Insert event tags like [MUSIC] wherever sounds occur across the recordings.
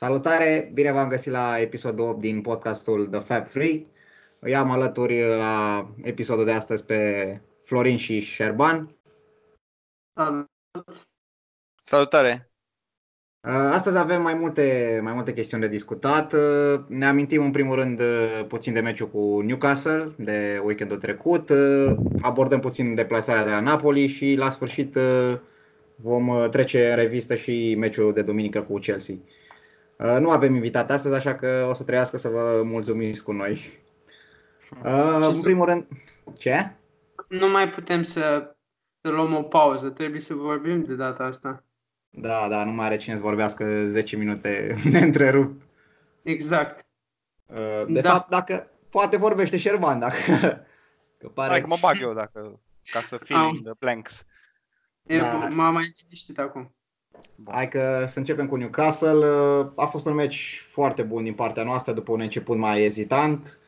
Salutare, bine v-am găsit la episodul 8 din podcastul The Fab Free. Îi am alături la episodul de astăzi pe Florin și Șerban. Salut! Salutare! Uh, astăzi avem mai multe, mai multe chestiuni de discutat. Uh, ne amintim în primul rând uh, puțin de meciul cu Newcastle de weekendul trecut. Abordăm puțin deplasarea de la Napoli și la sfârșit vom trece în revistă și meciul de duminică cu Chelsea. Nu avem invitat astăzi, așa că o să trăiască să vă mulțumiți cu noi. În primul rând, ce? Nu mai putem să, să luăm o pauză, trebuie să vorbim de data asta. Da, da, nu mai are cine să vorbească 10 minute [LAUGHS] neîntrerupt. Exact. Uh, de da. fapt, dacă poate vorbește Șerban, dacă... [LAUGHS] Că pare... Hai că mă bag eu, dacă, ca să in the blanks. Da. M-am mai liniștit acum. Hai că să începem cu Newcastle. Uh, a fost un meci foarte bun din partea noastră după un început mai ezitant.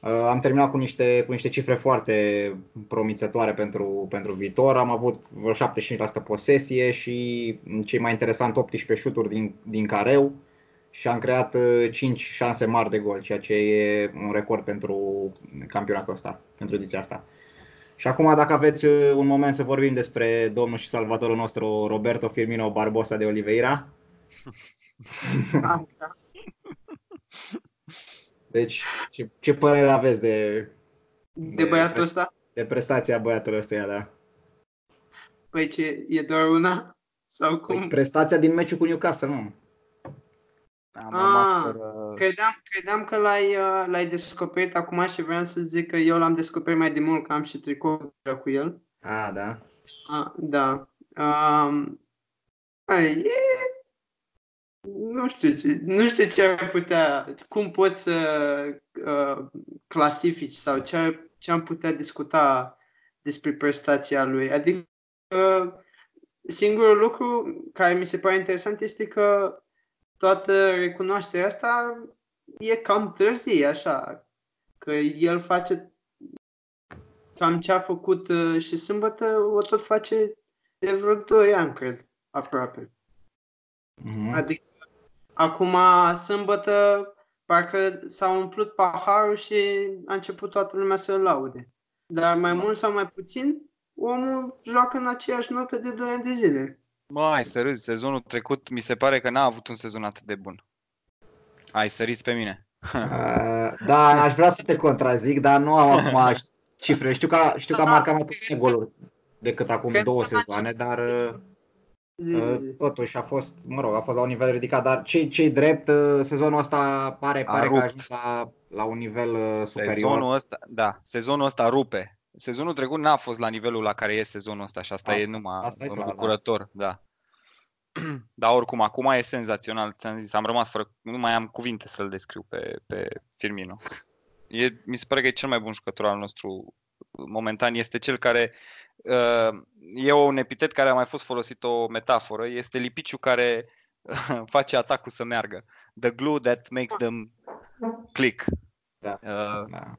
Uh, am terminat cu niște, cu niște cifre foarte promițătoare pentru, pentru viitor. Am avut vreo 75% posesie și, cei mai interesant, 18 șuturi din, din careu și am creat 5 uh, șanse mari de gol, ceea ce e un record pentru campionatul ăsta, pentru ediția asta. Și acum, dacă aveți uh, un moment să vorbim despre domnul și salvatorul nostru Roberto Firmino Barbosa de Oliveira. [LAUGHS] Deci, ce, ce părere aveți de... De, de băiatul ăsta? De prestația băiatului ăsta, da. Păi ce, e doar una? Sau cum? Păi prestația din meciul cu Newcastle, nu? Am ah, fără... credeam, credeam că l-ai, uh, l-ai descoperit acum și vreau să zic că eu l-am descoperit mai de mult, că am și tricou cu el. Ah, da? Ah, da. Um, e, nu știu, ce, nu știu ce ar putea, cum poți să uh, clasifici sau ce, ar, ce am putea discuta despre prestația lui. Adică uh, singurul lucru care mi se pare interesant este că toată recunoașterea asta e cam târzie, așa, că el face cam ce a făcut uh, și sâmbătă o tot face de vreo 2 ani, cred, aproape. Mm-hmm. Adică Acum, sâmbătă, parcă s-a umplut paharul și a început toată lumea să-l laude. Dar mai mult sau mai puțin, omul joacă în aceeași notă de 2 ani de zile. Mai să râzi, sezonul trecut mi se pare că n-a avut un sezon atât de bun. Ai sărit pe mine. [LAUGHS] Uh, da, aș vrea să te contrazic, dar nu am acum [LAUGHS] cifre. Știu că, știu că a marcat mai puține goluri decât acum două sezoane, dar... Uh, Zi, Totuși a fost, mă rog, a fost la un nivel ridicat, dar cei cei drept, uh, sezonul ăsta pare, pare că a ajuns la, la un nivel uh, superior. Sezonul ăsta, da, sezonul ăsta rupe. Sezonul trecut n-a fost la nivelul la care e sezonul ăsta și asta, asta e numai asta e bucurător, da. da. [CLEARS THROAT] Dar oricum, acum e senzațional, ți-am zis, am rămas fără, nu mai am cuvinte să-l descriu pe, pe Firmino. E, mi se pare că e cel mai bun jucător al nostru momentan, este cel care Uh, e un epitet care a mai fost folosit o metaforă, este lipiciu care [LAUGHS] face atacul să meargă. The glue that makes them click. Da. Uh, da.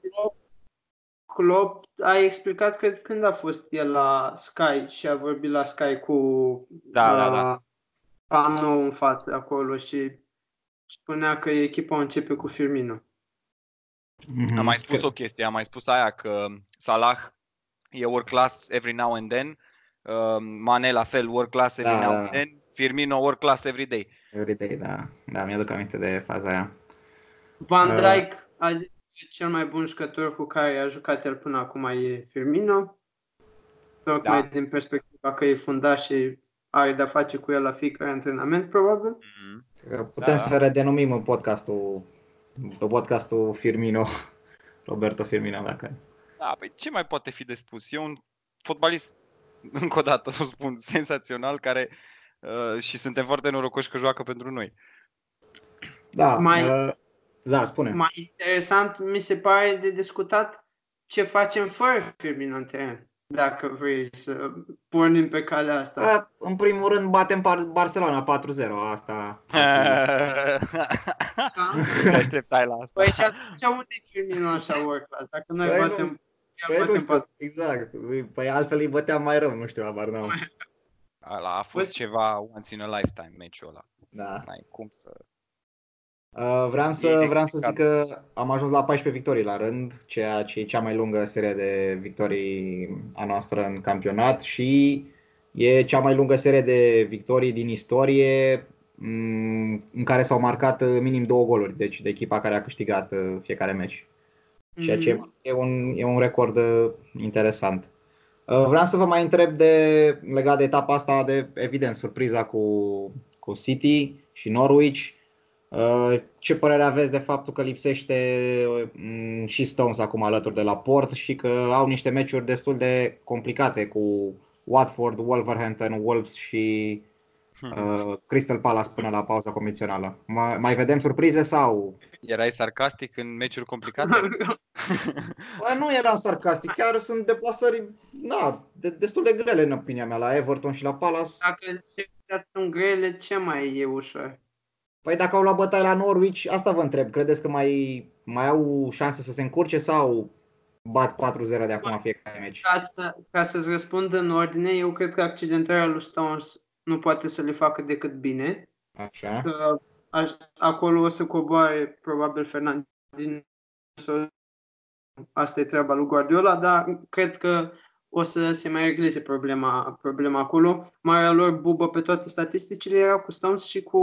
Klopp a explicat că când a fost el la Sky și a vorbit la Sky cu da, da, da. panou în față acolo și spunea că echipa începe cu Firmino. Mm-hmm. Am mai spus o chestie, am mai spus aia că Salah e world class every now and then. Uh, Mane la fel, world class every da, now and then. Firmino world class every day. Every day, da. Da, mi-aduc aminte de faza aia. Van uh, Dijk uh, a zis cel mai bun jucător cu care a jucat el până acum e Firmino. Tocmai da. din perspectiva că e fundat și are de-a face cu el la fiecare antrenament, probabil. Mm-hmm. Putem da. să redenumim în podcastul, pe podcastul Firmino, [LAUGHS] Roberto Firmino, dacă da, păi ce mai poate fi de spus? E un fotbalist, [LAUGHS] încă o dată să spun, sensațional, care uh, și suntem foarte norocoși că joacă pentru noi. Da, mai, uh, da, spune. Mai interesant mi se pare de discutat ce facem fără Firmino în teren dacă vrei să pornim pe calea asta. Da, în primul rând batem Barcelona 4-0, asta. [LAUGHS] Așteptai la asta. Păi și atunci unde e Firmino așa work Dacă noi păi batem nu. Păi nu știu, exact. Păi altfel îi băteam mai rău, nu știu, abar n-am. Ala a fost ceva once in a lifetime meciul ăla. Da. N-ai cum să... Uh, vreau să, vreau să zic că am ajuns la 14 victorii la rând, ceea ce e cea mai lungă serie de victorii a noastră în campionat și e cea mai lungă serie de victorii din istorie mm, în care s-au marcat minim două goluri, deci de echipa care a câștigat uh, fiecare meci. Ceea ce mm-hmm. e un, e un record uh, interesant. Vreau să vă mai întreb de legat de etapa asta de, evident, surpriza cu, cu City și Norwich. Uh, ce părere aveți de faptul că lipsește mm, și Stones acum alături de la Port și că au niște meciuri destul de complicate cu Watford, Wolverhampton, Wolves și hmm. uh, Crystal Palace până la pauza convențională. Mai, mai vedem surprize sau? Erai sarcastic în meciuri complicate? [LAUGHS] Bă, nu eram sarcastic, chiar sunt deplasări na, de, destul de grele în opinia mea la Everton și la Palace. Dacă sunt grele, ce mai e ușor? Păi dacă au luat bătaie la Norwich, asta vă întreb. Credeți că mai, mai au șanse să se încurce sau bat 4-0 de acum fiecare meci? Ca, ca să-ți răspund în ordine, eu cred că accidentarea lui Stones nu poate să le facă decât bine. Așa. Că acolo o să coboare probabil Fernandinho. Asta e treaba lui Guardiola, dar cred că o să se mai regleze problema, problema acolo. Marea lor bubă pe toate statisticile era cu Stones și cu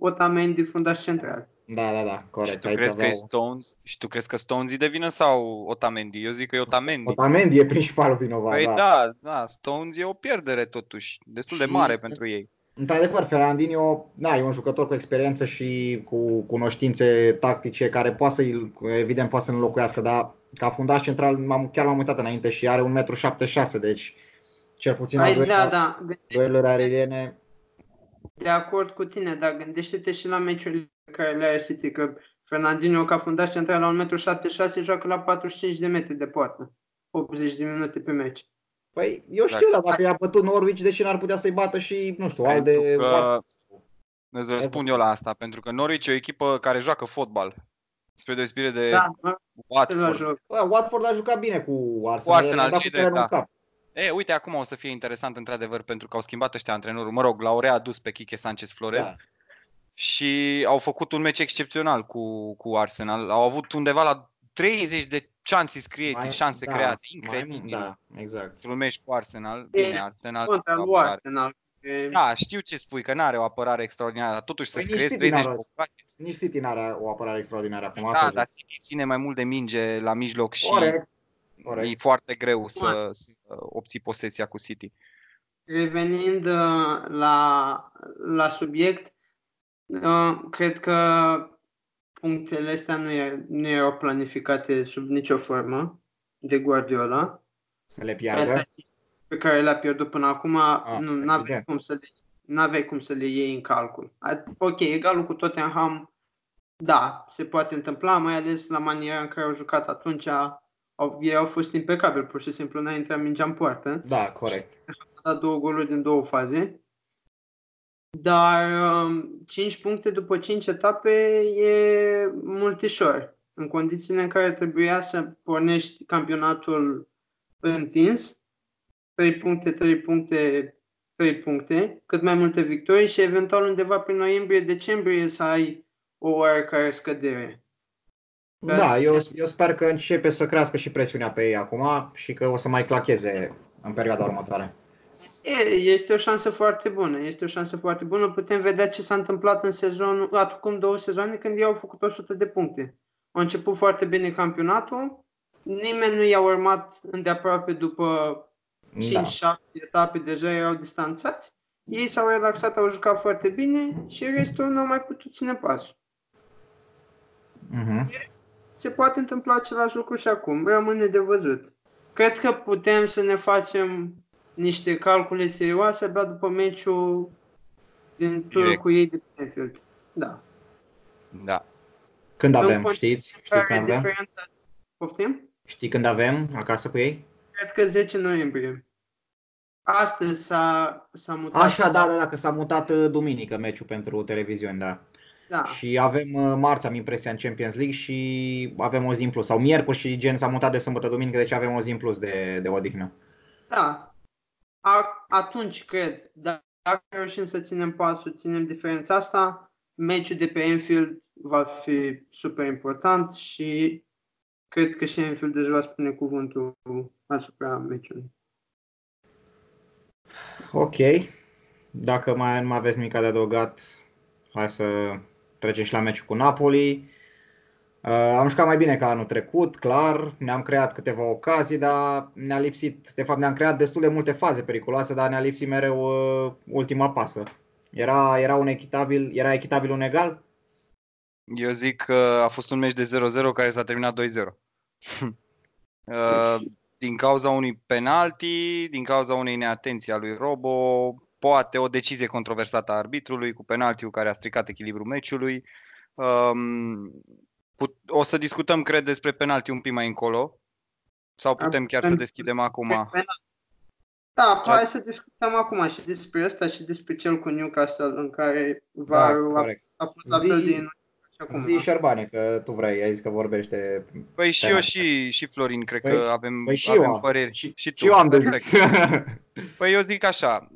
Otamendi fundaș central. Da, da, da, corect. Și tu, crezi că, e Stones, și tu crezi că Stones e de vină sau Otamendi? Eu zic că e Otamendi. Otamendi e principalul vinovat, păi da. da, da, Stones e o pierdere totuși, destul de mare și... pentru ei. Într-adevăr, Fernandinho da, e un jucător cu experiență și cu cunoștințe tactice care poate să evident poate să înlocuiască, dar ca fundaș central m-am, chiar m-am uitat înainte și are 1,76 m, deci cel puțin Ai, la da, da. dueluri aeriene. De acord cu tine, dar gândește-te și la meciurile care le are City, că Fernandinho ca fundaș central la 1,76 m joacă la 45 de metri de poartă, 80 de minute pe meci. Păi eu știu, dar dacă i-a bătut Norwich, deși n-ar putea să-i bată și, nu știu, al de... Îți răspund eu la asta, pentru că Norwich e o echipă care joacă fotbal. Spre deosebire de da, Watford. Bă, Watford a jucat bine cu Arsenal. Cu Arsenal, cu de, da. cap. E, uite, acum o să fie interesant într-adevăr pentru că au schimbat ăștia antrenorul. Mă rog, l-au readus pe Kike Sanchez Flores. Da. Și au făcut un meci excepțional cu, cu Arsenal. Au avut undeva la 30 de chances create, mai, șanse da, create, incredibil. Da, exact. Un meci cu Arsenal, bine, Arsenal. Contra lui Arsenal. Da, știu ce spui, că nu are o apărare extraordinară, dar totuși păi să crezi City Nici City nu are o apărare extraordinară acum. Da, dar City ține mai mult de minge la mijloc și Corect. Corect. e foarte greu să, să obții posesia cu City. Revenind uh, la, la subiect, uh, cred că punctele astea nu, e, nu erau planificate sub nicio formă de Guardiola. Să le piardă? Pe care le-a pierdut până acum, A, nu aveai cum, să le, n-aveai cum să le iei în calcul. Ok, egalul cu Tottenham, da, se poate întâmpla, mai ales la maniera în care au jucat atunci, au, ei au fost impecabili, pur și simplu n-a intrat mingea în poartă. Da, corect. A dat două goluri din două faze. Dar 5 um, puncte după 5 etape e multișor. În condițiile în care trebuia să pornești campionatul întins, 3 puncte, 3 puncte, 3 puncte, cât mai multe victorii și eventual undeva prin noiembrie-decembrie să ai o oarecare scădere. Da, eu, eu sper că începe să crească și presiunea pe ei acum și că o să mai clacheze în perioada următoare. Este o șansă foarte bună. Este o șansă foarte bună. Putem vedea ce s-a întâmplat în sezonul, acum două sezoane, când ei au făcut 100 de puncte. Au început foarte bine campionatul, nimeni nu i-a urmat îndeaproape după 5-7 da. etape, deja erau distanțați. Ei s-au relaxat, au jucat foarte bine și restul nu au mai putut ține pasul. Uh-huh. Se poate întâmpla același lucru și acum, rămâne de văzut. Cred că putem să ne facem niște calcule serioase abia după meciul din tur cu ei de Penfield. Da. Da. Când avem, în știți? Știți când avem? Poftim? Știi când avem acasă cu ei? Cred că 10 noiembrie. Astăzi s-a, s-a mutat. Așa, da, da, da, că s-a mutat uh, duminică meciul pentru televiziune, da. Da. Și avem uh, marți, am impresia, în Champions League și avem o zi în plus. Sau miercuri și gen s-a mutat de sâmbătă duminică, deci avem o zi în plus de, de odihnă. Da, a, atunci cred, dacă reușim să ținem pasul, ținem diferența asta, meciul de pe Enfield va fi super important și cred că și Enfield își va spune cuvântul asupra meciului. Ok. Dacă mai nu aveți nimic de adăugat, hai să trecem și la meciul cu Napoli. Uh, am jucat mai bine ca anul trecut, clar, ne-am creat câteva ocazii, dar ne-a lipsit, de fapt ne-am creat destul de multe faze periculoase, dar ne-a lipsit mereu uh, ultima pasă. Era, era un echitabil, era echitabil un egal? Eu zic că a fost un meci de 0-0 care s-a terminat 2-0. [LAUGHS] uh, din cauza unui penalti, din cauza unei neatenții a lui Robo, poate o decizie controversată a arbitrului cu penaltiul care a stricat echilibrul meciului. Um, put, o să discutăm, cred, despre penalti un pic mai încolo. Sau putem chiar să deschidem acum? Da, hai să discutăm acum și despre asta și despre cel cu Newcastle în care va da, a, a pus la fel din acum. Zi Șerbane, că tu vrei, ai zis că vorbește. Păi și eu și, și Florin, cred păi, că avem, păi și avem eu păreri. Și, și, tu. și eu am de zis. Păi eu zic așa,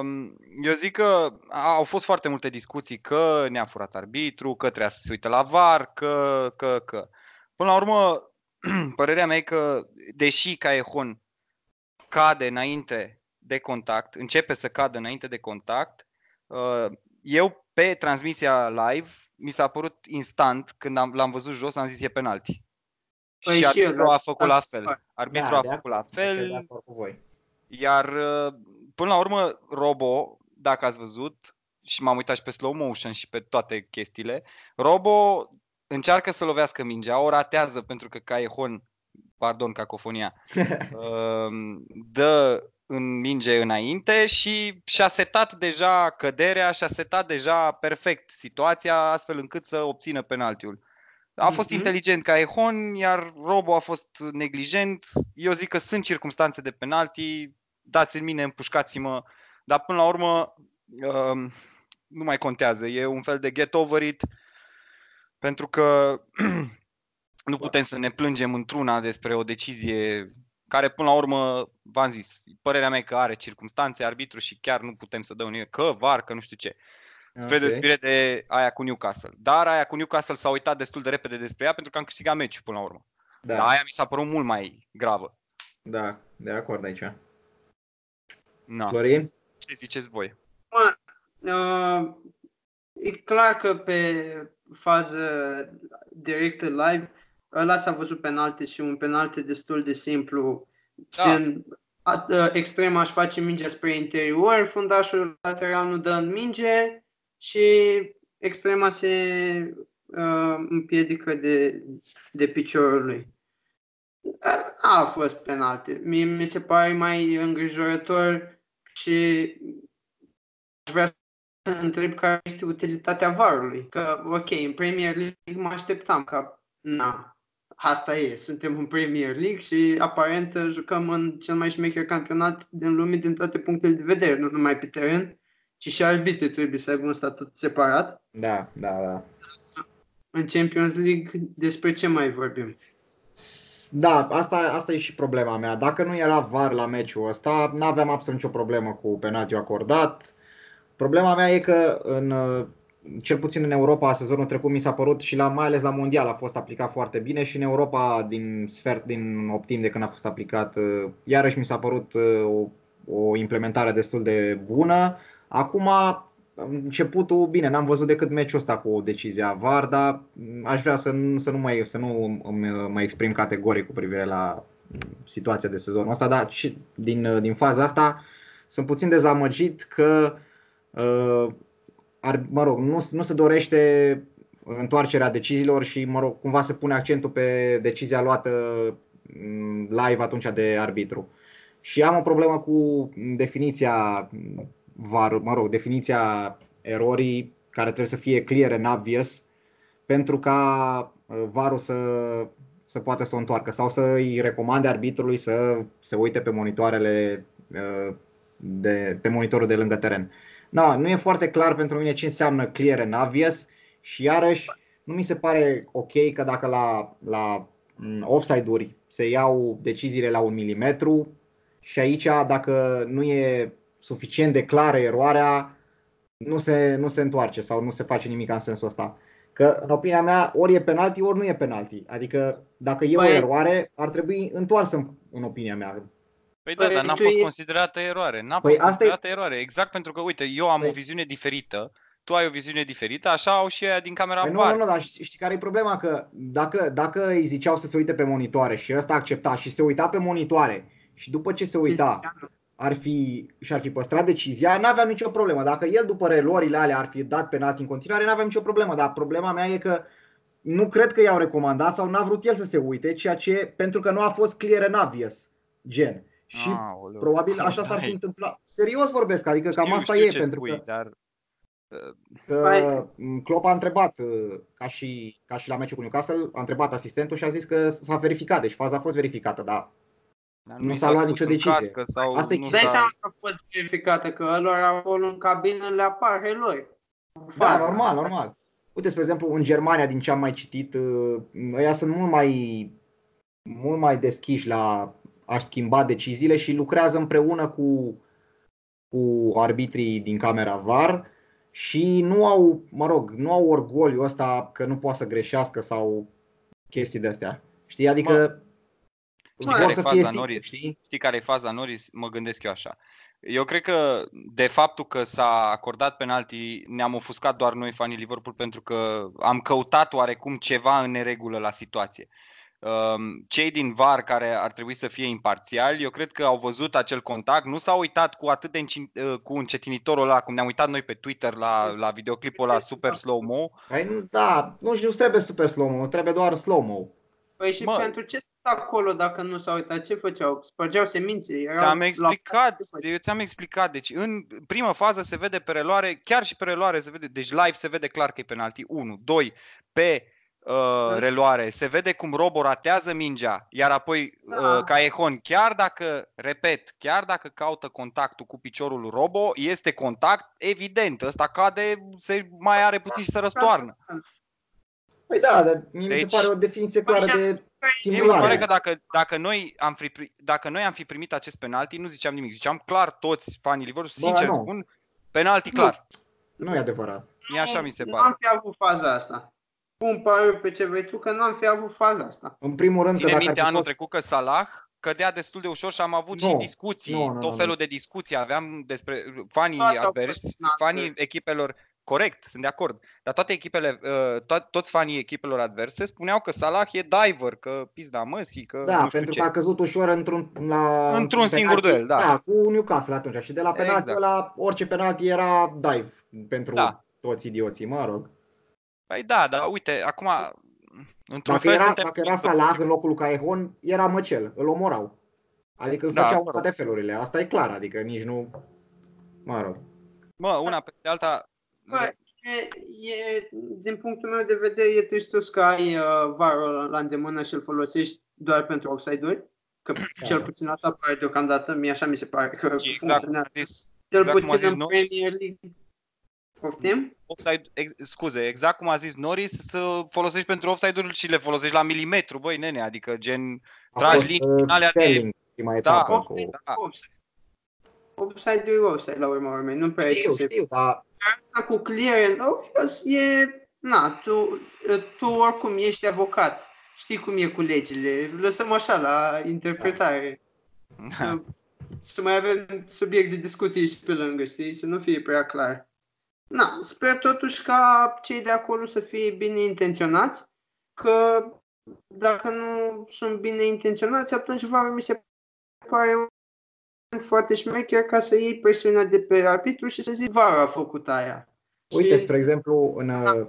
um, eu zic că au fost foarte multe discuții că ne-a furat arbitru, că trebuia să se uite la VAR, că, că, că. Până la urmă, [CLEARS THROAT] părerea mea e că, deși Caehon cade înainte de contact, începe să cadă înainte de contact, uh, eu pe transmisia live mi s-a părut instant, când am, l-am văzut jos, am zis e penalti. Păi și, și arbitru a făcut la fel. Arbitru da, a făcut la fel. Iar uh, până la urmă, Robo, dacă ați văzut, și m-am uitat și pe slow motion și pe toate chestiile, Robo încearcă să lovească mingea, o ratează pentru că Caehon, pardon, cacofonia, [LAUGHS] uh, dă în minge înainte și și-a setat deja căderea, și-a setat deja perfect situația astfel încât să obțină penaltiul. A fost mm-hmm. inteligent ca Ehon, iar Robo a fost neglijent. Eu zic că sunt circunstanțe de penalti, dați în mine, împușcați-mă, dar până la urmă uh, nu mai contează. E un fel de get over it, pentru că [CLEARS THROAT] nu putem să ne plângem într-una despre o decizie care până la urmă, v-am zis, părerea mea e că are circunstanțe, arbitru și chiar nu putem să dăm nimic, că var, că nu știu ce. Spre okay. deosebire de aia cu Newcastle. Dar aia cu Newcastle s-a uitat destul de repede despre ea pentru că am câștigat meciul până la urmă. Da. Dar aia mi s-a părut mult mai gravă. Da, de acord aici. Na. Florin? Ce ziceți voi? Ma, uh, e clar că pe fază directă live ăla s-a văzut penalte și un penalte destul de simplu, da. gen ă, extrema aș face mingea spre interior, fundașul lateral nu dă în minge și extrema se uh, împiedică de, de piciorul lui. A, a fost penalte. Mie mi se pare mai îngrijorător și aș vrea să întreb care este utilitatea varului. Că, ok, în Premier League mă așteptam ca, na, asta e, suntem în Premier League și aparent jucăm în cel mai șmecher campionat din lume din toate punctele de vedere, nu numai pe teren, ci și arbitrii trebuie să aibă un statut separat. Da, da, da. În Champions League despre ce mai vorbim? Da, asta, asta e și problema mea. Dacă nu era VAR la meciul ăsta, nu aveam absolut nicio problemă cu penaltiul acordat. Problema mea e că în cel puțin în Europa sezonul trecut mi s-a părut și la, mai ales la mondial a fost aplicat foarte bine și în Europa din sfert, din optim de când a fost aplicat, uh, iarăși mi s-a părut uh, o, o implementare destul de bună. Acum începutul, bine, n-am văzut decât meciul ăsta cu decizia VAR, dar aș vrea să nu, să nu, mai, să nu mai exprim categoric cu privire la situația de sezonul ăsta, dar și din, din faza asta sunt puțin dezamăgit că uh, ar, mă rog, nu, nu se dorește întoarcerea deciziilor și, mă rog, cumva se pune accentul pe decizia luată mm, live atunci de arbitru. Și am o problemă cu definiția var, mă rog, definiția erorii care trebuie să fie clear and obvious pentru ca uh, varul să, să poată să o întoarcă sau să îi recomande arbitrului să se uite pe monitoarele uh, de, pe monitorul de lângă teren. Da, nu e foarte clar pentru mine ce înseamnă clear and obvious și iarăși nu mi se pare ok că dacă la, la mm, offside-uri se iau deciziile la un milimetru și aici dacă nu e suficient de clară eroarea, nu se, nu se întoarce sau nu se face nimic în sensul ăsta. Că, în opinia mea, ori e penalti, ori nu e penalti. Adică, dacă e păi... o eroare, ar trebui întoarsă, în opinia mea. Păi da, păi, dar n-a fost e... considerată eroare. N-a păi fost considerată e... eroare. Exact pentru că, uite, eu am păi... o viziune diferită, tu ai o viziune diferită, așa au și ea din camera păi nu, nu, nu, dar știi care e problema? Că dacă, dacă îi ziceau să se uite pe monitoare și ăsta accepta și se uita pe monitoare și după ce se uita ar fi, și-ar fi păstrat decizia, n-aveam nicio problemă. Dacă el după relorile alea ar fi dat penalti în continuare, n-aveam nicio problemă. Dar problema mea e că nu cred că i-au recomandat sau n-a vrut el să se uite, ceea ce, pentru că nu a fost clear and obvious, gen. Și Aoleu. probabil [LAUGHS] așa s-ar fi întâmplat. Serios vorbesc, adică cam asta e, pentru că... Dar... Că Klopp a întrebat, ca și, ca și la meciul cu Newcastle, a întrebat asistentul și a zis că s-a verificat, deci faza a fost verificată, dar dar nu, s-a luat nicio decizie. Sau Asta e nu Dai seama că a fost verificată, că lor acolo în cabină le apar heloi. Da, normal, normal. Uite, spre exemplu, în Germania, din ce am mai citit, ăia sunt mult mai, mult mai deschiși la aș schimba deciziile și lucrează împreună cu, cu arbitrii din camera VAR și nu au, mă rog, nu au orgoliu ăsta că nu poate să greșească sau chestii de astea. Știi? Adică mă Știi care să fie sigur, Norris? Știi? știi care e faza Norris? Mă gândesc eu așa. Eu cred că de faptul că s-a acordat penalti ne-am ofuscat doar noi fanii Liverpool pentru că am căutat oarecum ceva în neregulă la situație. Um, cei din VAR care ar trebui să fie imparțiali, eu cred că au văzut acel contact, nu s-au uitat cu atât de încin, uh, cu încetinitorul ăla, cum ne-am uitat noi pe Twitter la, la videoclipul ăla super slow-mo. Păi, da, nu știu, trebuie super slow-mo, trebuie doar slow-mo. Păi și mă, pentru ce acolo dacă nu s-au uitat? Ce făceau? Spărgeau semințe? Erau am explicat, eu ți-am explicat. Deci în prima fază se vede pe reloare, chiar și pe reloare se vede, deci live se vede clar că e penalti. 1. 2. Pe uh, da. reloare se vede cum Robo ratează mingea, iar apoi da. uh, Caejon, chiar dacă, repet, chiar dacă caută contactul cu piciorul Robo, este contact evident. Ăsta cade, se mai are puțin și să răstoarnă. Păi da, dar mie deci, mi se deci- pare o definiție clară păi de simulare. Mi se pare că dacă, dacă, noi am fi, dacă noi am fi primit acest penalti, nu ziceam nimic. Ziceam clar toți fanii Liverpool, sincer Bă, spun, penalti clar. Nu, nu e adevărat. E așa mi se pare. Nu am fi avut faza asta. Pun pariu pe ce vrei tu că nu am fi avut faza asta. În primul rând Ține că dacă minte anul fost... trecut că Salah cădea destul de ușor și am avut no, și discuții, no, no, tot felul no. de discuții aveam despre fanii adversi, fanii echipelor Corect, sunt de acord. Dar toate echipele, uh, to- toți fanii echipelor adverse spuneau că Salah e diver, că pizda măsii, că Da, pentru ce. că a căzut ușor într-un, la, într-un singur duel, da. Da, cu Newcastle atunci. Și de la penalti exact. la orice penalti era dive pentru da. toți idioții, mă rog. Păi da, dar uite, acum într-un dacă fel era, suntem... Dacă era Salah în locul lui Caejon, era măcel, îl omorau. Adică îl da, făceau toate felurile, asta e clar, adică nici nu... Mă rog. Mă, una pe alta, Bă, e, e, din punctul meu de vedere, e tristos că ai uh, varul la îndemână și îl folosești doar pentru offside-uri. Că da. cel puțin asta pare deocamdată, mie așa mi se pare că exact, funcționează. Cel exact puțin în Premier League. Poftim? Offside, ex, scuze, exact cum a zis Norris, să folosești pentru offside-uri și le folosești la milimetru, băi nene, adică gen tragi linii uh, alea de... Da, cu... da. Offside-ul e offside la urma urmei, nu prea știu, știu, dar cu clear and obvious e, na, tu, tu oricum ești avocat, știi cum e cu legile, lăsăm așa la interpretare. Da. Să mai avem subiect de discuție și pe lângă, știi, să nu fie prea clar. Na, sper totuși ca cei de acolo să fie bine intenționați, că dacă nu sunt bine intenționați, atunci va mi se pare foarte șmecher ca să iei presiunea de pe arbitru și să zici vara a făcut aia. Uite, și spre exemplu, în... O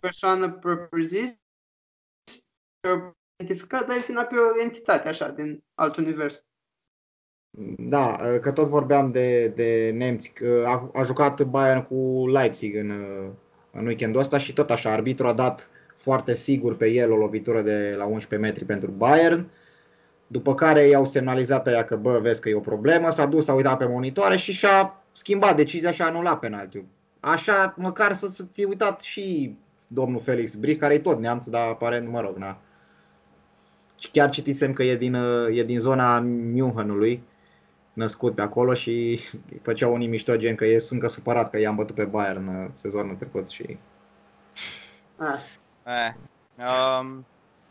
persoană propriu-zis, identificat, dar e final pe o entitate, așa, din alt univers. Da, că tot vorbeam de, de nemți, că a, a jucat Bayern cu Leipzig în, în weekendul ăsta și tot așa, arbitru a dat foarte sigur pe el o lovitură de la 11 metri pentru Bayern după care i-au semnalizat aia că, bă, vezi că e o problemă, s-a dus, s-a uitat pe monitoare și și-a schimbat decizia și a anulat penaltiul. Așa, măcar să fie uitat și domnul Felix Brich, care e tot neamț, dar aparent, mă rog, na. Și chiar citisem că e din, e din zona Münchenului, născut pe acolo și [LAUGHS] făceau unii mișto gen că e, sunt că supărat că i-am bătut pe Bayern sezonul trecut și Ah. Eh. Um,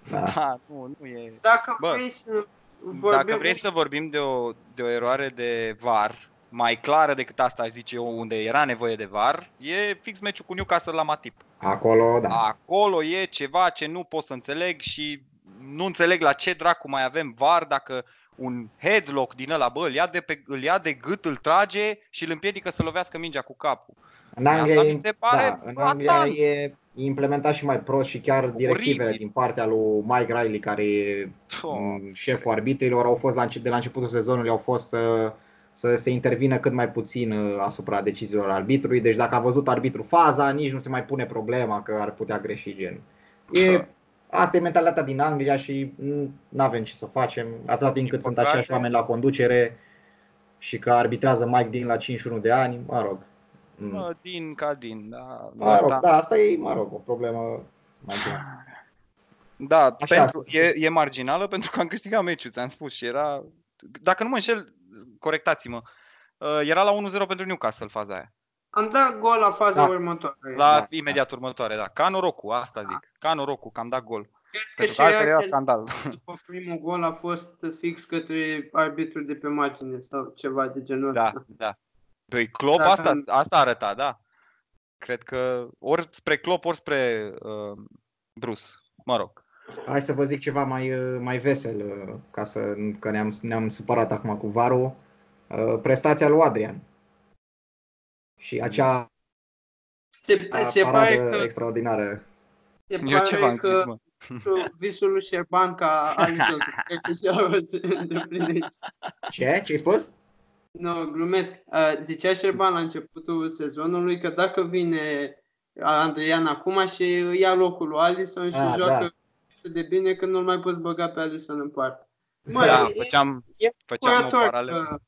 da. [LAUGHS] da, nu, nu e... Dacă Bă, vrei să vorbim... Dacă vrei să vorbim de o, de o eroare de VAR, mai clară decât asta, aș zice eu, unde era nevoie de VAR, e fix meciul cu Newcastle la Matip. Acolo, da. Acolo e ceva ce nu pot să înțeleg și nu înțeleg la ce dracu mai avem VAR dacă un headlock din ăla, bă, îl ia de, pe, îl ia de gât, îl trage și îl împiedică să lovească mingea cu capul. În Anglia, Asta mi se pare da, în Anglia e implementat și mai prost și chiar directivele Oribil. din partea lui Mike Riley, care e oh. șeful arbitrilor, au fost la, de la începutul sezonului au fost să, să se intervină cât mai puțin uh, asupra deciziilor arbitrului. Deci dacă a văzut arbitru faza, nici nu se mai pune problema că ar putea greși gen. E, asta e mentalitatea din Anglia și nu avem ce să facem, atâta timp cât sunt aceiași oameni la conducere și că arbitrează Mike din la 51 de ani, mă rog. Mm. Din ca din, da. Mă asta... rog, da, asta e, mă rog, o problemă mai Da, Așa, pentru, e, e marginală pentru că am câștigat meciul, ți-am spus și era... Dacă nu mă înșel, corectați-mă, uh, era la 1-0 pentru Newcastle faza aia. Am dat gol la faza da. următoare. La da. imediat următoare, da. Ca norocul, asta zic. Da. Ca norocul, că am dat gol. Pentru că altfel era scandal. Primul gol a fost fix către arbitrul de pe margine sau ceva de genul da, ăsta. Da, da. Păi Klopp da, asta, asta arăta, da. Cred că ori spre Klopp, ori spre uh, Bruce. Mă rog. Hai să vă zic ceva mai, uh, mai vesel, uh, ca să, că ne-am, ne-am supărat acum cu Varu. Uh, prestația lui Adrian. Și acea se, se pare că, extraordinară. Se Eu ce v-am zis, mă? visul lui Șerban ca Alisson să Ce? Ce ai spus? Nu, no, glumesc. Uh, zicea Șerban la începutul sezonului că dacă vine Andreian acum și ia locul lui Alisson și ah, joacă da. de bine că nu-l mai poți băga pe Alisson în poartă. Mă, da, e, făceam, e făceam o paralelă.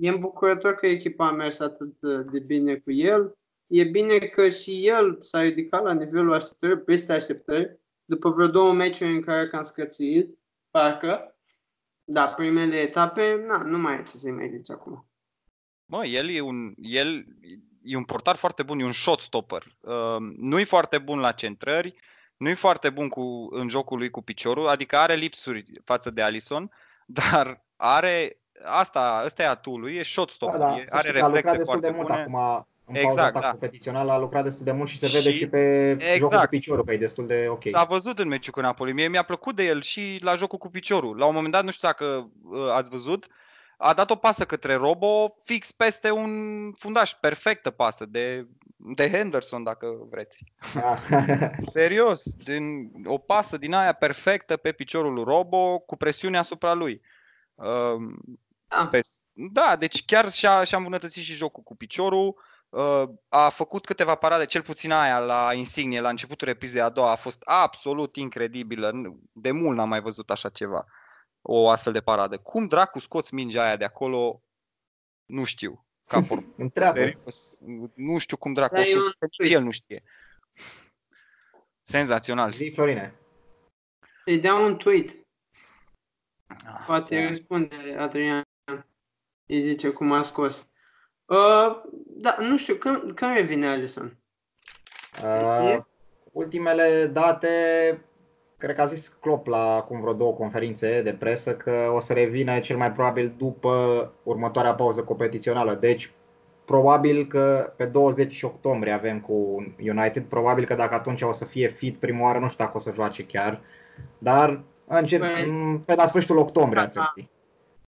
Că, e îmbucurător că echipa a mers atât de bine cu el. E bine că și el s-a ridicat la nivelul așteptării, peste așteptări, după vreo două meciuri în care cam scățit, parcă. Da, primele etape, na, nu mai e ce să-i mai zici acum. Mă, el e un, el e un portar foarte bun, e un shot stopper. Uh, nu e foarte bun la centrări, nu e foarte bun cu, în jocul lui cu piciorul, adică are lipsuri față de Alison, [LAUGHS] dar are asta, ăsta e atul lui, e shot stopper, da, da, are reflexe foarte de mult bune. acum în exact, pauza asta da. competițională a lucrat destul de mult și se și, vede și pe exact. jocul cu piciorul, că e destul de ok. S-a văzut în meciul cu Napoli. Mie mi-a plăcut de el și la jocul cu piciorul. La un moment dat, nu știu dacă uh, ați văzut, a dat o pasă către Robo fix peste un fundaș. Perfectă pasă de, de Henderson, dacă vreți. [LAUGHS] Serios, din, o pasă din aia perfectă pe piciorul lui Robo cu presiune asupra lui. Uh, da. Pe, da, deci chiar și-a, și-a îmbunătățit și jocul cu piciorul Uh, a făcut câteva parade, cel puțin aia la Insignie, la începutul reprizei a doua, a fost absolut incredibilă. De mult n-am mai văzut așa ceva, o astfel de paradă. Cum dracu scoți mingea aia de acolo, nu știu. Ca [LAUGHS] por... nu știu cum dracu o scoți, el nu știe. Senzațional. Zi, Florine. Îi dea un tweet. Ah, Poate da. răspunde Adrian. Îi zice cum a scos. Uh, da, nu știu, când, când revine Alison? Uh, ultimele date, cred că a zis Klopp la acum vreo două conferințe de presă că o să revină cel mai probabil după următoarea pauză competițională. Deci, probabil că pe 20 octombrie avem cu United, probabil că dacă atunci o să fie fit prima oară, nu știu dacă o să joace chiar, dar încep, păi, pe la sfârșitul octombrie ar trebui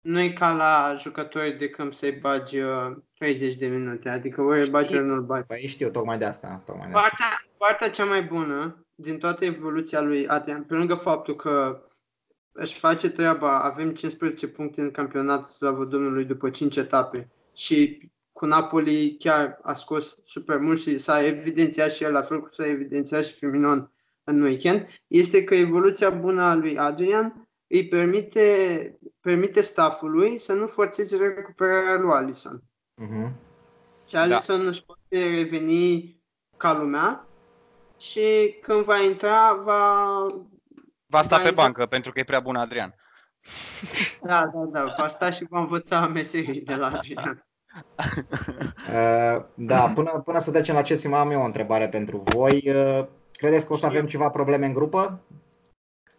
nu e ca la jucători de câmp să-i bagi uh, 30 de minute, adică ori îl bagi, ori nu-l bagi. Păi știu, tocmai de asta. Tocmai de partea, asta. partea cea mai bună din toată evoluția lui Adrian, pe lângă faptul că își face treaba, avem 15 puncte în campionat, slavă Domnului, după 5 etape și cu Napoli chiar a scos super mult și s-a evidențiat și el, la fel cum s-a evidențiat și Firminon în weekend, este că evoluția bună a lui Adrian îi permite, permite staffului să nu forțeze recuperarea lui Alison. Uh-huh. Și Alison da. își poate reveni ca lumea și când va intra, va... Va sta va pe intra... bancă, pentru că e prea bun Adrian. [LAUGHS] Da, da, da. Va sta și va învăța meserii de la Adrian. [LAUGHS] Uh, da, până, până să trecem la ce am eu o întrebare pentru voi. Uh, Credeți că o să avem ceva probleme în grupă?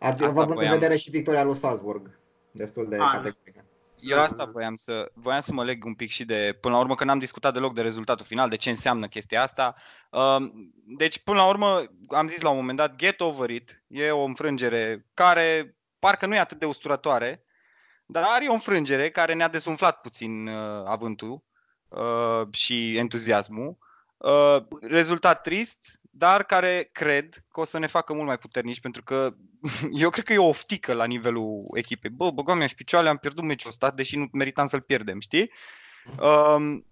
Având în vedere și victoria lui Salzburg, destul de categorică. Eu asta voiam să, voiam să mă leg un pic și de, până la urmă, că n-am discutat deloc de rezultatul final, de ce înseamnă chestia asta. Um, deci, până la urmă, am zis la un moment dat, get over it, e o înfrângere care parcă nu e atât de usturătoare, dar e o înfrângere care ne-a desumflat puțin uh, avântul uh, și entuziasmul. Uh, rezultat trist, dar care cred că o să ne facă mult mai puternici, pentru că eu cred că e o oftică la nivelul echipei. Bă, băgam mi și picioarele, am pierdut meciul ăsta, deși nu meritam să-l pierdem, știi? Um,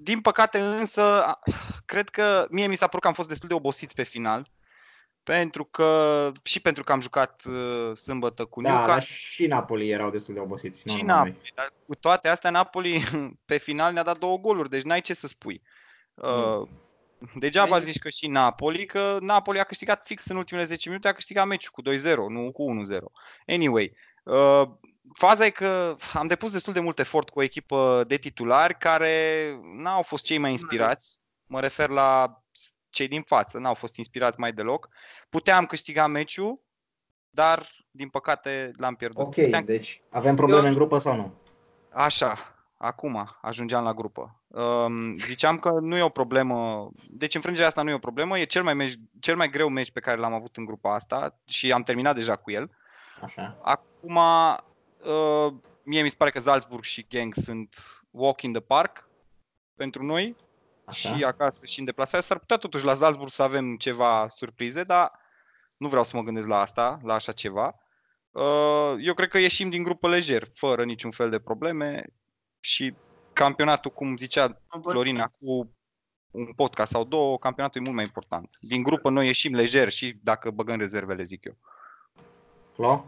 din păcate însă, cred că mie mi s-a părut că am fost destul de obosiți pe final. Pentru că, și pentru că am jucat uh, sâmbătă cu da, Newcastle. Da, și Napoli erau destul de obosiți. Și Napoli, dar cu toate astea, Napoli [LAUGHS] pe final ne-a dat două goluri, deci n-ai ce să spui. Mm. Uh, Degeaba zici că și Napoli, că Napoli a câștigat fix în ultimele 10 minute, a câștigat meciul cu 2-0, nu cu 1-0. Anyway, uh, faza e că am depus destul de mult efort cu o echipă de titulari care n-au fost cei mai inspirați. Mă refer la cei din față, n-au fost inspirați mai deloc. Puteam câștiga meciul, dar din păcate l-am pierdut. Ok, Puteam... deci avem probleme Eu... în grupă sau nu? Așa, acum ajungeam la grupă. Um, ziceam că nu e o problemă, deci înfrângerea asta nu e o problemă, e cel mai, meci, cel mai greu meci pe care l-am avut în grupa asta și am terminat deja cu el. Așa. Acum, uh, mie mi se pare că Salzburg și Genk sunt walk in the park pentru noi Așa. și acasă și în deplasare. S-ar putea totuși la Salzburg să avem ceva surprize, dar nu vreau să mă gândesc la asta, la așa ceva. Uh, eu cred că ieșim din grupă lejer, fără niciun fel de probleme și campionatul, cum zicea Florina, cu un podcast sau două, campionatul e mult mai important. Din grupă noi ieșim lejer și dacă băgăm rezervele, zic eu. Flo?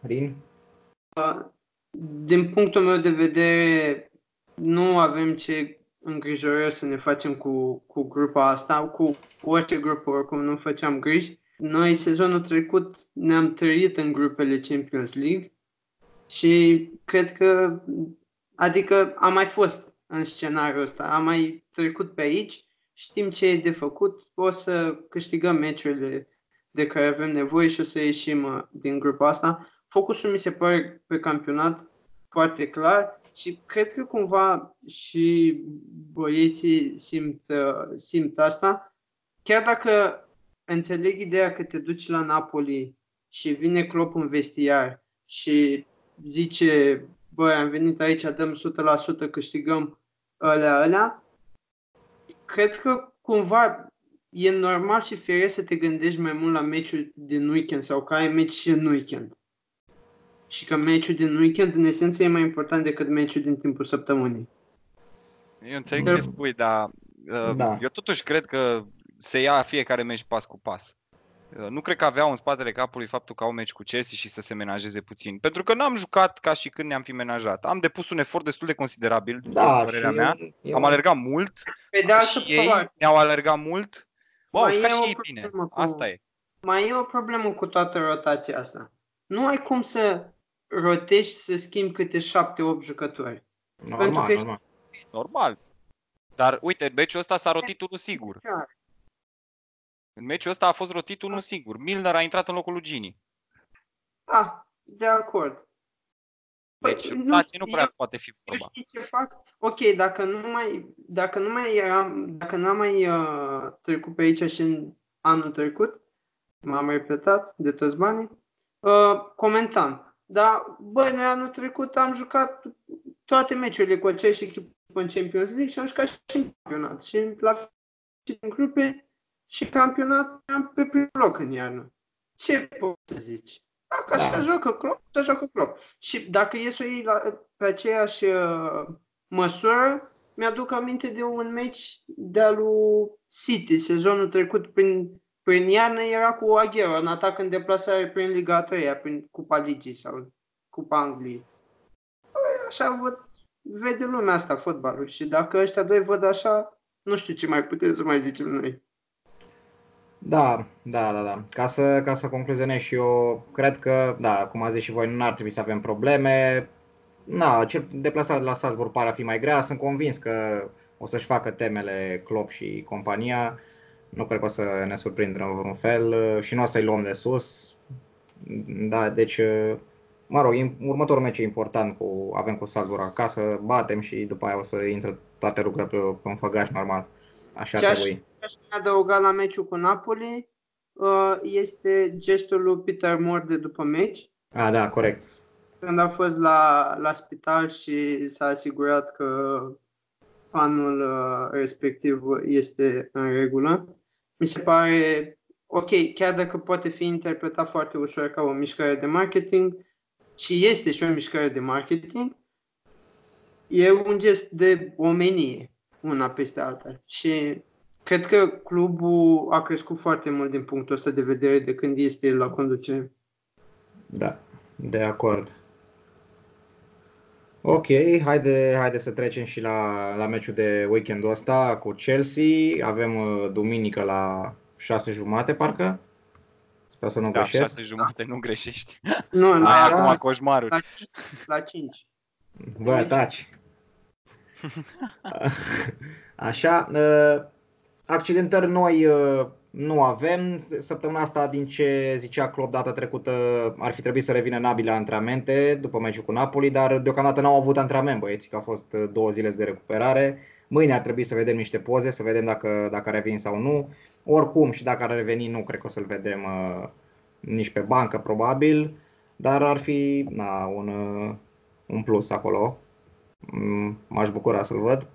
Rin? Din punctul meu de vedere, nu avem ce îngrijorări să ne facem cu, cu grupa asta, cu orice grupă, oricum nu făceam griji. Noi sezonul trecut ne-am trăit în grupele Champions League și cred că Adică am mai fost în scenariul ăsta, am mai trecut pe aici, știm ce e de făcut, o să câștigăm meciurile de care avem nevoie și o să ieșim uh, din grupa asta. Focusul mi se pare pe campionat foarte clar și cred că cumva și băieții simt, uh, simt asta. Chiar dacă înțeleg ideea că te duci la Napoli și vine Klopp în vestiar și zice băi, am venit aici, dăm 100%, câștigăm alea, alea, cred că cumva e normal și firesc să te gândești mai mult la meciul din weekend sau că ai meci și în weekend. Și că meciul din weekend, în esență, e mai important decât meciul din timpul săptămânii. Eu înțeleg ce spui, dar uh, da. eu totuși cred că se ia fiecare meci pas cu pas. Uh, nu cred că aveau în spatele capului faptul că au meci cu Chelsea și să se menajeze puțin. Pentru că n-am jucat ca și când ne-am fi menajat. Am depus un efort destul de considerabil, da, părerea mea. Eu... Am alergat mult. Pe de și ei ne-au alergat mult. Bă, au jucat și ei bine. Cu... Asta e. Mai e o problemă cu toată rotația asta. Nu ai cum să rotești să schimbi câte șapte-opt jucători. Normal, Pentru că normal. Normal. Dar uite, meciul ăsta s-a rotit unul sigur. În meciul ăsta a fost rotit unul singur. Milner a intrat în locul lui Gini. Ah, de acord. Deci, păi, nu, nu prea eu, poate fi vorba. Știi ce fac? Ok, dacă nu mai, dacă nu mai eram, dacă n-am mai uh, trecut pe aici și în anul trecut, m-am repetat de toți banii, uh, comentam. Dar, băi, noi anul trecut am jucat toate meciurile cu aceeași echipă în Champions League și am jucat și în campionat. Și la și în grupe și campionatul am pe primul loc în iarnă. Ce poți să zici? Dacă da. așa joacă Klopp, așa joacă Klopp. Și dacă e să o iei la, pe aceeași uh, măsură, mi-aduc aminte de un meci de-a lui City, sezonul trecut prin, prin iarnă era cu Aguero, în atac în deplasare prin Liga a 3 prin Cupa Ligii sau Cupa Angliei. Păi, așa văd, vede lumea asta fotbalul și dacă ăștia doi văd așa, nu știu ce mai putem să mai zicem noi. Da, da, da, da. Ca să, ca să concluzionez și eu, cred că, da, cum a zis și voi, nu ar trebui să avem probleme. Na, deplasarea de la Salzburg pare a fi mai grea. Sunt convins că o să-și facă temele Klopp și compania. nu cred că o să ne surprindă în vreun fel și nu o să-i luăm de sus. Da, deci, mă rog, următorul meci e important, cu, avem cu Salzburg acasă, batem și după aia o să intre toate lucrurile pe, pe un făgaș normal. Așa Ce aș, trebui. aș adăuga la meciul cu Napoli uh, este gestul lui Peter Moore de după meci. Ah, da, corect. Când a fost la, la spital și s-a asigurat că fanul uh, respectiv este în regulă. Mi se pare ok, chiar dacă poate fi interpretat foarte ușor ca o mișcare de marketing, și este și o mișcare de marketing, e un gest de omenie una peste alta. Și cred că clubul a crescut foarte mult din punctul ăsta de vedere de când este la conducere. Da, de acord. Ok, haide, haide să trecem și la, la meciul de weekendul ăsta cu Chelsea. Avem uh, duminică la 6 jumate, parcă. Sper să nu da, greșesc. 6 jumate, nu greșești. Nu, nu. Ai acum coșmarul. La, la 5. Bă, taci. [LAUGHS] Așa, uh, accidentări noi uh, nu avem. Săptămâna asta, din ce zicea Klopp data trecută, ar fi trebuit să revină Nabi la antrenamente după meciul cu Napoli, dar deocamdată n-au avut antrenament băieții, că a fost uh, două zile de recuperare. Mâine ar trebui să vedem niște poze, să vedem dacă, dacă revin sau nu. Oricum, și dacă ar reveni, nu cred că o să-l vedem uh, nici pe bancă, probabil, dar ar fi na, un, uh, un plus acolo. Mm, m-aș bucura să-l văd.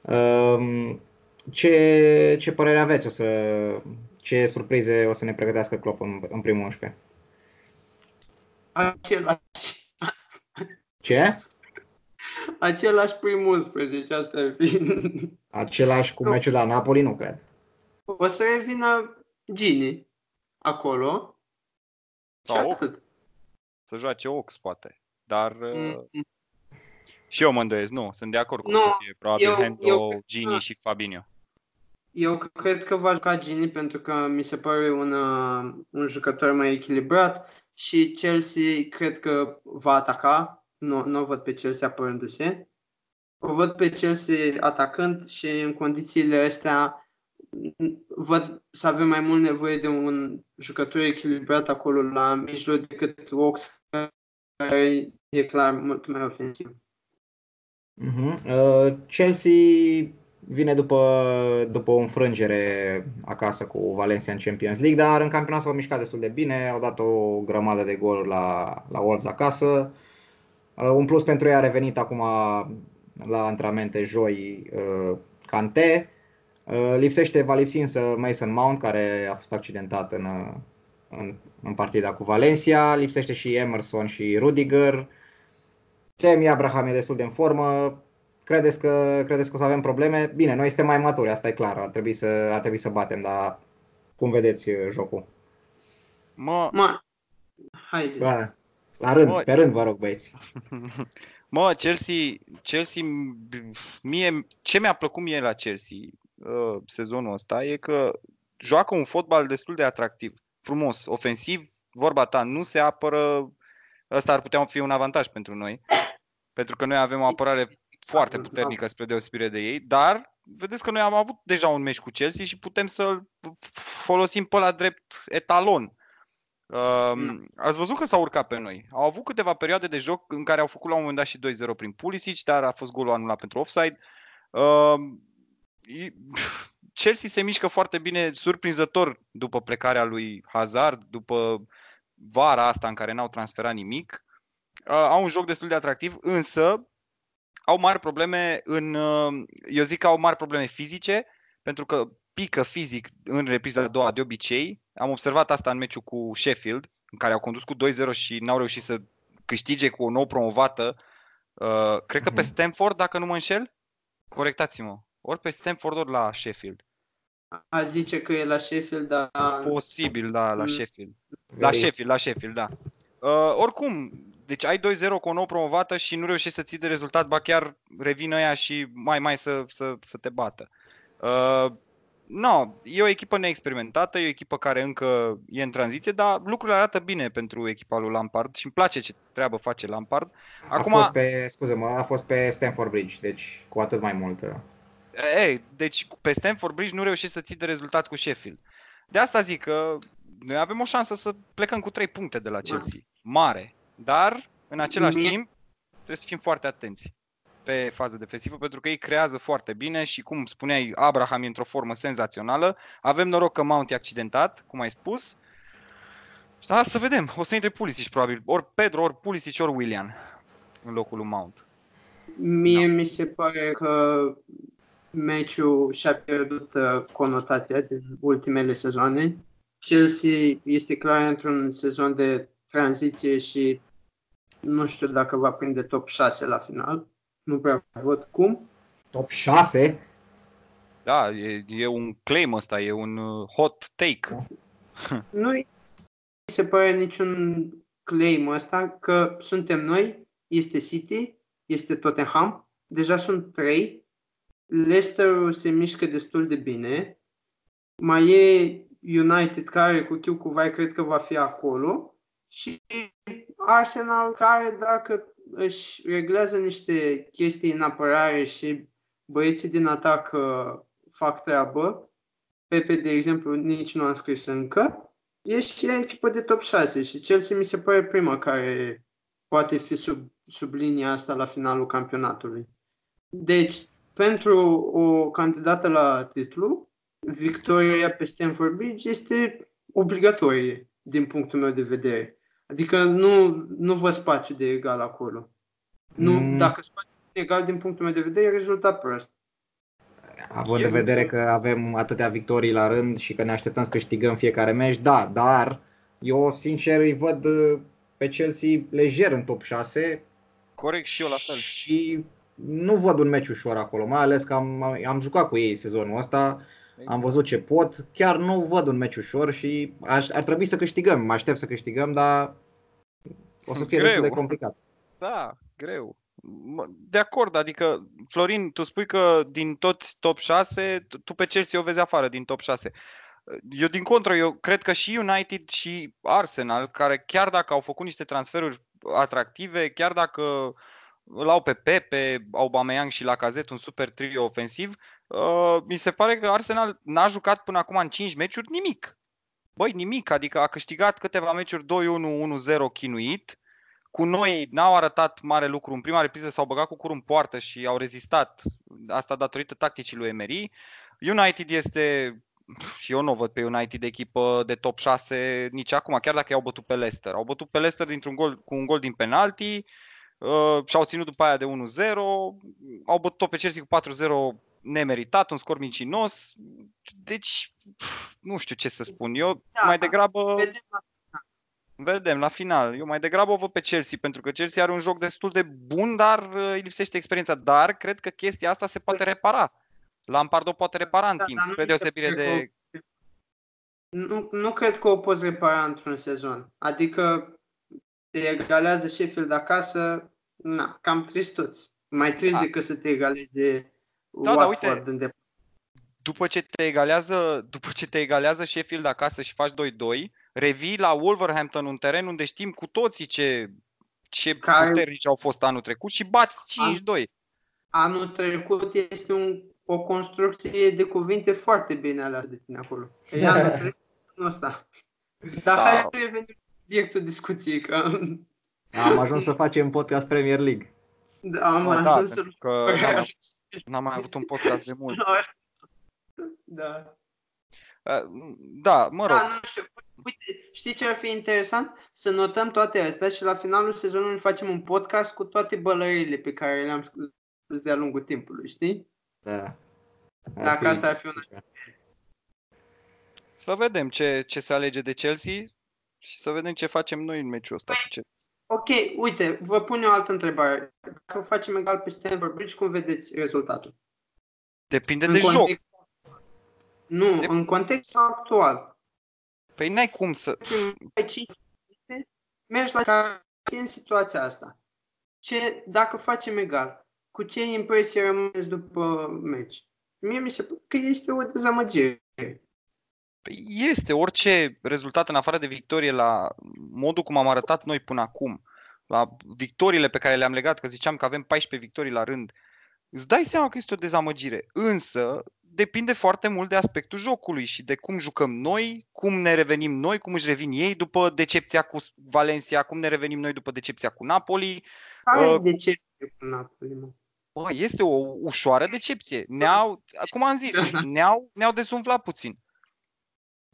Uh, ce, ce părere aveți? O să, ce surprize o să ne pregătească Klopp în, în primul 11? Același. Ce? Același primul 11, asta ar fi. Același cu meciul la Napoli, nu cred. O să revină Gini acolo. Sau atât. Să joace Ox, poate. Dar mm. Uh, și eu mă îndoiesc, nu, sunt de acord cu no, să fie probabil eu, Hendo, eu, Gini și Fabinho. Eu cred că va juca Gini pentru că mi se pare un, uh, un jucător mai echilibrat și Chelsea cred că va ataca. Nu, nu o văd pe Chelsea apărându-se. O văd pe Chelsea atacând și în condițiile astea văd să avem mai mult nevoie de un jucător echilibrat acolo la mijloc decât Ox, care e clar mult mai ofensiv. Uh-huh. Uh, Chelsea vine după, după o înfrângere acasă cu Valencia în Champions League, dar în campionat s-au mișcat destul de bine, au dat o grămadă de goluri la, la Wolves acasă. Uh, un plus pentru ei a revenit acum la antrenamente joi uh, Cante. Uh, lipsește, va lipsi însă Mason Mount, care a fost accidentat în, în, în partida cu Valencia. Lipsește și Emerson și Rudiger. Temi Abraham e destul de în formă. Credeți că, credeți că o să avem probleme? Bine, noi suntem mai maturi, asta e clar, ar trebui să, ar trebui să batem, dar cum vedeți uh, jocul? Mă... Mă... Hai zi. Ba, la rând, mă... pe rând vă rog băieți. [LAUGHS] Mă, Chelsea, Chelsea, mie, ce mi-a plăcut mie la Chelsea uh, sezonul ăsta e că joacă un fotbal destul de atractiv, frumos, ofensiv, vorba ta, nu se apără, ăsta ar putea fi un avantaj pentru noi, pentru că noi avem o apărare foarte puternică spre deosebire de ei, dar vedeți că noi am avut deja un meci cu Chelsea și putem să-l folosim pe la drept etalon. Uh, ați văzut că s-au urcat pe noi. Au avut câteva perioade de joc în care au făcut la un moment dat și 2-0 prin Pulisic, dar a fost golul anulat pentru offside. Uh, [LAUGHS] Chelsea se mișcă foarte bine, surprinzător după plecarea lui Hazard, după vara asta în care n-au transferat nimic. Uh, au un joc destul de atractiv, însă au mari probleme în, uh, eu zic că au mari probleme fizice, pentru că pică fizic în repriza a doua de obicei. Am observat asta în meciul cu Sheffield, în care au condus cu 2-0 și n-au reușit să câștige cu o nouă promovată. Uh, cred că pe mhm. Stanford, dacă nu mă înșel, corectați-mă, ori pe Stanford, ori la Sheffield. A zice că e la Sheffield, dar... Posibil, da, la mm. Sheffield. La Sheffield, la Sheffield, da. Uh, oricum, deci ai 2-0 cu o nouă promovată și nu reușești să ții de rezultat, ba chiar revin ăia și mai mai să, să, să te bată. Uh, no, e o echipă neexperimentată, e o echipă care încă e în tranziție, dar lucrurile arată bine pentru echipa lui Lampard și îmi place ce treabă face Lampard. Acum, a fost pe, scuze-mă, a fost pe Stanford Bridge, deci cu atât mai mult. Uh. Ei, deci pe Stanford Bridge nu reușești să ții de rezultat cu Sheffield. De asta zic că noi avem o șansă să plecăm cu 3 puncte de la Chelsea. Mare. Dar, în același Mie... timp, trebuie să fim foarte atenți pe fază defensivă, pentru că ei creează foarte bine și, cum spuneai, Abraham e într-o formă senzațională. Avem noroc că Mount e accidentat, cum ai spus. Da, să vedem. O să intre Pulisic, probabil. Ori Pedro, ori Pulisic, ori William în locul lui Mount. Mie da. mi se pare că meciul și-a pierdut uh, conotația din ultimele sezoane. Chelsea este clar într-un sezon de tranziție și nu știu dacă va prinde top 6 la final. Nu prea văd cum. Top 6? Da, e, e un claim ăsta, e un uh, hot take. nu se pare niciun claim ăsta că suntem noi, este City, este Tottenham, deja sunt trei, Leicester se mișcă destul de bine, mai e United care cu chiu cu vai cred că va fi acolo și Arsenal care dacă își reglează niște chestii în apărare și băieții din atac uh, fac treabă, Pepe, de exemplu, nici nu a scris încă, e și echipă de top 6 și Chelsea mi se pare prima care poate fi sub, sub linia asta la finalul campionatului. Deci, pentru o candidată la titlu, victoria pe Stanford Bridge este obligatorie din punctul meu de vedere. Adică nu, nu vă spațiu de egal acolo. Nu, mm. Dacă spațiu de egal din punctul meu de vedere, e rezultat prost. Având în vedere că avem atâtea victorii la rând și că ne așteptăm să câștigăm fiecare meci, da, dar eu sincer îi văd uh, pe Chelsea lejer în top 6. Corect și eu la fel. Și nu văd un meci ușor acolo, mai ales că am, am jucat cu ei sezonul ăsta, am văzut ce pot, chiar nu văd un meci ușor și aș, ar trebui să câștigăm, mă aștept să câștigăm, dar o să fie greu. destul de complicat. Da, greu. De acord, adică, Florin, tu spui că din toți top 6, tu pe Chelsea o vezi afară din top 6. Eu din contră, eu cred că și United și Arsenal, care chiar dacă au făcut niște transferuri atractive, chiar dacă îl au pe Pepe, Aubameyang și Lacazette, un super trio ofensiv, uh, mi se pare că Arsenal n-a jucat până acum în 5 meciuri nimic. Băi, nimic, adică a câștigat câteva meciuri 2-1, 1-0 chinuit, cu noi n-au arătat mare lucru. În prima repriză s-au băgat cu curul în poartă și au rezistat. Asta datorită tacticii lui Emery. United este și eu nu o văd pe United de echipă de top 6 nici acum, chiar dacă i-au bătut pe Leicester. Au bătut pe Leicester dintr-un gol, cu un gol din penalti uh, și-au ținut după aia de 1-0, au bătut-o pe Chelsea cu 4-0 nemeritat, un scor mincinos. Deci, nu știu ce să spun. Eu da, mai degrabă... Vedem la, vedem la final. Eu mai degrabă o văd pe Chelsea, pentru că Chelsea are un joc destul de bun, dar uh, îi lipsește experiența. Dar cred că chestia asta se poate repara. Lampard o poate repara în da, timp, spre deosebire de... Nu, nu cred că o poți repara într-un sezon. Adică te egalează Sheffield acasă, na, cam tristuți. Mai trist da. decât să te egaleze da, da, uite, în după ce te egalează, după ce te egalează Sheffield acasă și faci 2-2, revii la Wolverhampton, un teren unde știm cu toții ce, ce Care... puternici au fost anul trecut și bați 5-2. Anul trecut este un, o construcție de cuvinte foarte bine aleasă de tine acolo. E anul [LAUGHS] trecut ăsta. Dar da. hai să revenim subiectul discuției. Că... Am ajuns să facem podcast Premier League. Da, am oh, ajuns da, să... Că [LAUGHS] n-am, n-am mai avut un podcast de mult. [LAUGHS] Da. Da, mă rog. Da, nu știu. Uite, știi ce ar fi interesant? Să notăm toate astea și la finalul sezonului facem un podcast cu toate bălările pe care le-am spus de-a lungul timpului, știi? Da. Ar Dacă asta ar fi una. Să vedem ce, ce se alege de Chelsea și să vedem ce facem noi în meciul ăsta cu Chelsea. Ok, uite, vă pun o altă întrebare. Dacă facem egal pe Stanford Bridge, cum vedeți rezultatul? Depinde în de context... joc. Nu, de... în contextul actual. Păi n-ai cum să... Mergi la care în situația asta. Ce, dacă facem egal, cu ce impresie rămâneți după meci? Mie mi se pare că este o dezamăgire. Păi este orice rezultat în afară de victorie la modul cum am arătat noi până acum, la victoriile pe care le-am legat, că ziceam că avem 14 victorii la rând, îți dai seama că este o dezamăgire. Însă, depinde foarte mult de aspectul jocului și de cum jucăm noi, cum ne revenim noi, cum își revin ei după decepția cu Valencia, cum ne revenim noi după decepția cu Napoli. Care uh, decepție cu Napoli, mă? Bă, este o ușoară decepție. Ne-au, cum am zis, [LAUGHS] ne-au, ne-au desumflat puțin.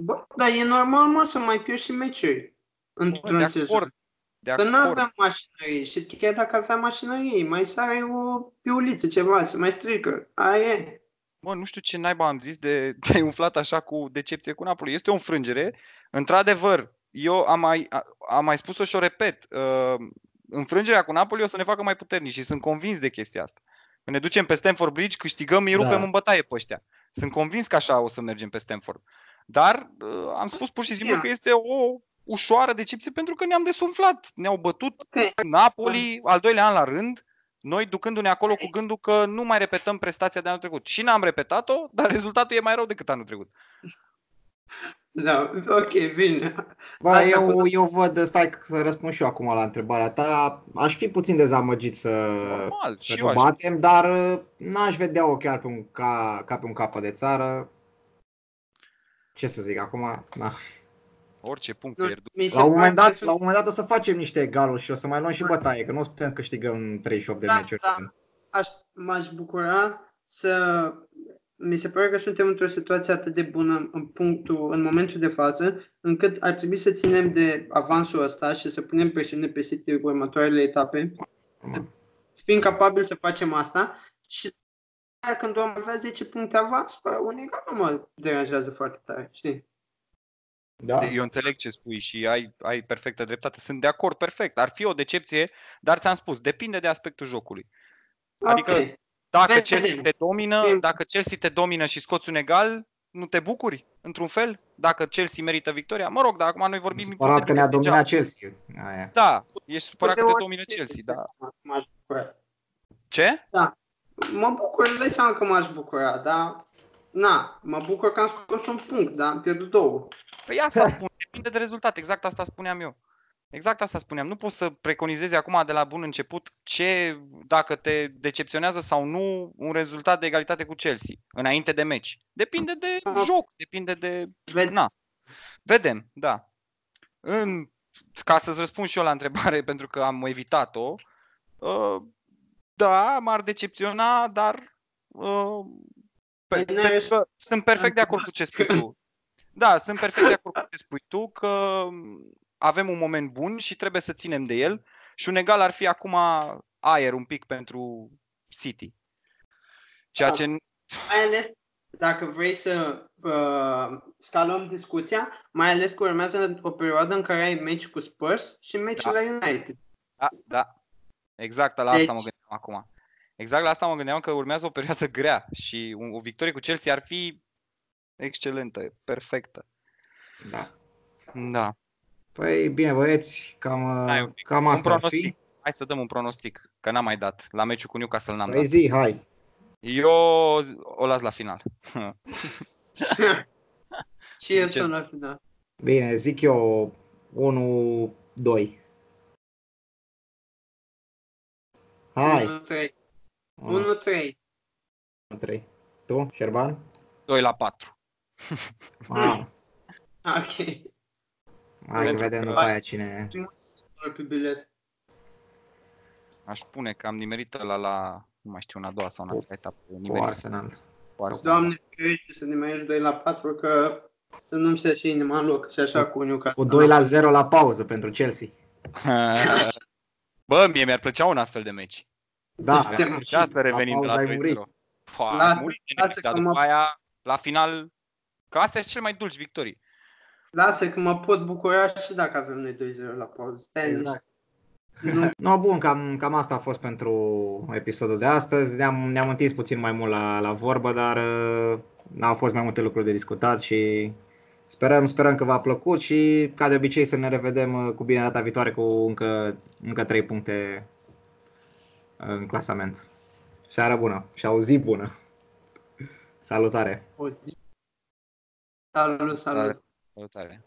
Bă, dar e normal, mă, să mai pierzi și meciuri într-un sezon. De că nu avem mașinărie și chiar dacă aveam mașinărie, mai sare o piuliță, ceva, să mai strică. Aia e. Mă, nu știu ce naiba am zis de [LAUGHS] te-ai umflat așa cu decepție cu Napoli. Este o înfrângere. Într-adevăr, eu am mai, am mai spus-o și o repet. Uh, înfrângerea cu Napoli o să ne facă mai puternici și sunt convins de chestia asta. Când ne ducem pe Stamford Bridge, câștigăm, îi rupem da. în bătaie pe ăștia. Sunt convins că așa o să mergem pe Stamford. Dar uh, am spus pur și simplu că este o ușoară decepție pentru că ne-am desumflat. Ne-au bătut okay. Napoli al doilea an la rând, noi ducându-ne acolo cu gândul că nu mai repetăm prestația de anul trecut. Și n-am repetat-o, dar rezultatul e mai rău decât anul trecut. Da, ok, bine. Bă, eu, eu văd, stai să răspund și eu acum la întrebarea ta. Aș fi puțin dezamăgit să, Normal, să nu batem, aș... dar uh, n-aș vedea-o chiar pe un ca, ca pe un capă de țară. Ce să zic acum? Na. Orice punct nu, pierdut. La un, moment dat, la un moment dat o să facem niște egaluri și o să mai luăm și bătaie, că nu o să putem să câștigăm 38 de da, meciuri. Da. Aș, m-aș bucura să... Mi se pare că suntem într-o situație atât de bună în punctul, în momentul de față, încât ar trebui să ținem de avansul ăsta și să punem presiune pe City următoarele etape. Mm. Fiind capabil să facem asta și când vom avea 10 puncte avans, un egal nu mă deranjează foarte tare, știi? Da. Eu înțeleg ce spui și ai, ai perfectă dreptate. Sunt de acord, perfect. Ar fi o decepție, dar ți-am spus, depinde de aspectul jocului. Adică okay. dacă Chelsea te domină, dacă Chelsea te domină și scoți un egal, nu te bucuri, într-un fel, dacă Chelsea merită victoria? Mă rog, dar acum noi vorbim... Supărat că ne-a dominat Chelsea. Aia. Da, ești supărat că te domină Chelsea, da. Ce? Da. Mă bucur, de seama că m-aș bucura, dar... Na, mă bucur că am scos un punct, dar am pierdut două. Păi asta [LAUGHS] spun, depinde de rezultat, exact asta spuneam eu. Exact asta spuneam. Nu poți să preconizezi acum de la bun început ce, dacă te decepționează sau nu, un rezultat de egalitate cu Chelsea, înainte de meci. Depinde de joc, depinde de... Na. Vedem, da. În, ca să-ți răspund și eu la întrebare, [LAUGHS] pentru că am evitat-o, uh, da, m-ar decepționa, dar uh, pe, pe, pe, sunt perfect de acord cu ce spui tu. Da, sunt perfect de acord cu ce spui tu, că avem un moment bun și trebuie să ținem de el și un egal ar fi acum aer un pic pentru City. Ceea ce... Mai ales dacă vrei să uh, scalăm discuția, mai ales că urmează o perioadă în care ai meci cu Spurs și meci da. la United. Da, da. Exact, la asta deci... mă gândeam acum. Exact la asta mă gândeam că urmează o perioadă grea și o victorie cu Chelsea ar fi excelentă, perfectă. Da. Da. Păi bine băieți, cam, hai, cam asta ar fi. Hai să dăm un pronostic, că n-am mai dat. La meciul cu Newcastle n-am păi dat. zi, hai. Eu o las la final. [LAUGHS] Și eu tot la final. Bine, zic eu 1-2. Hai. 1-3. 1-3. 1-3. Tu, Șerban? 2 la 4. Ah. [LAUGHS] ok. Hai că vedem după aia cine... Pe bilet. Aș spune că am nimerit la la, nu mai știu, una a doua sau una a etapă. Cu Arsenal. Cu Arsenal. Doamne, ferește să nimerești 2 la 4, că să nu-mi se și inima în loc, și așa cu Newcastle. Cu 2 la 0 la pauză pentru Chelsea. [LAUGHS] Bă, mie mi-ar plăcea un astfel de meci. Da, mi-ar plăcea să revenim de la 2-0. Pua, la, murit, dar după mă... aia, la final, că astea sunt cele mai dulci victorii. Lasă că mă pot bucura și dacă avem noi 2-0 la pauză. Stai exact. Nu. [LAUGHS] no, bun, cam, cam asta a fost pentru episodul de astăzi. Ne-am, ne-am întins puțin mai mult la, la vorbă, dar uh, au fost mai multe lucruri de discutat și sperăm, sperăm că v-a plăcut și ca de obicei să ne revedem uh, cu bine data viitoare cu încă, încă 3 puncte în clasament. Seară bună și o zi bună! Salutare! O zi. Salut, salut! Salutare!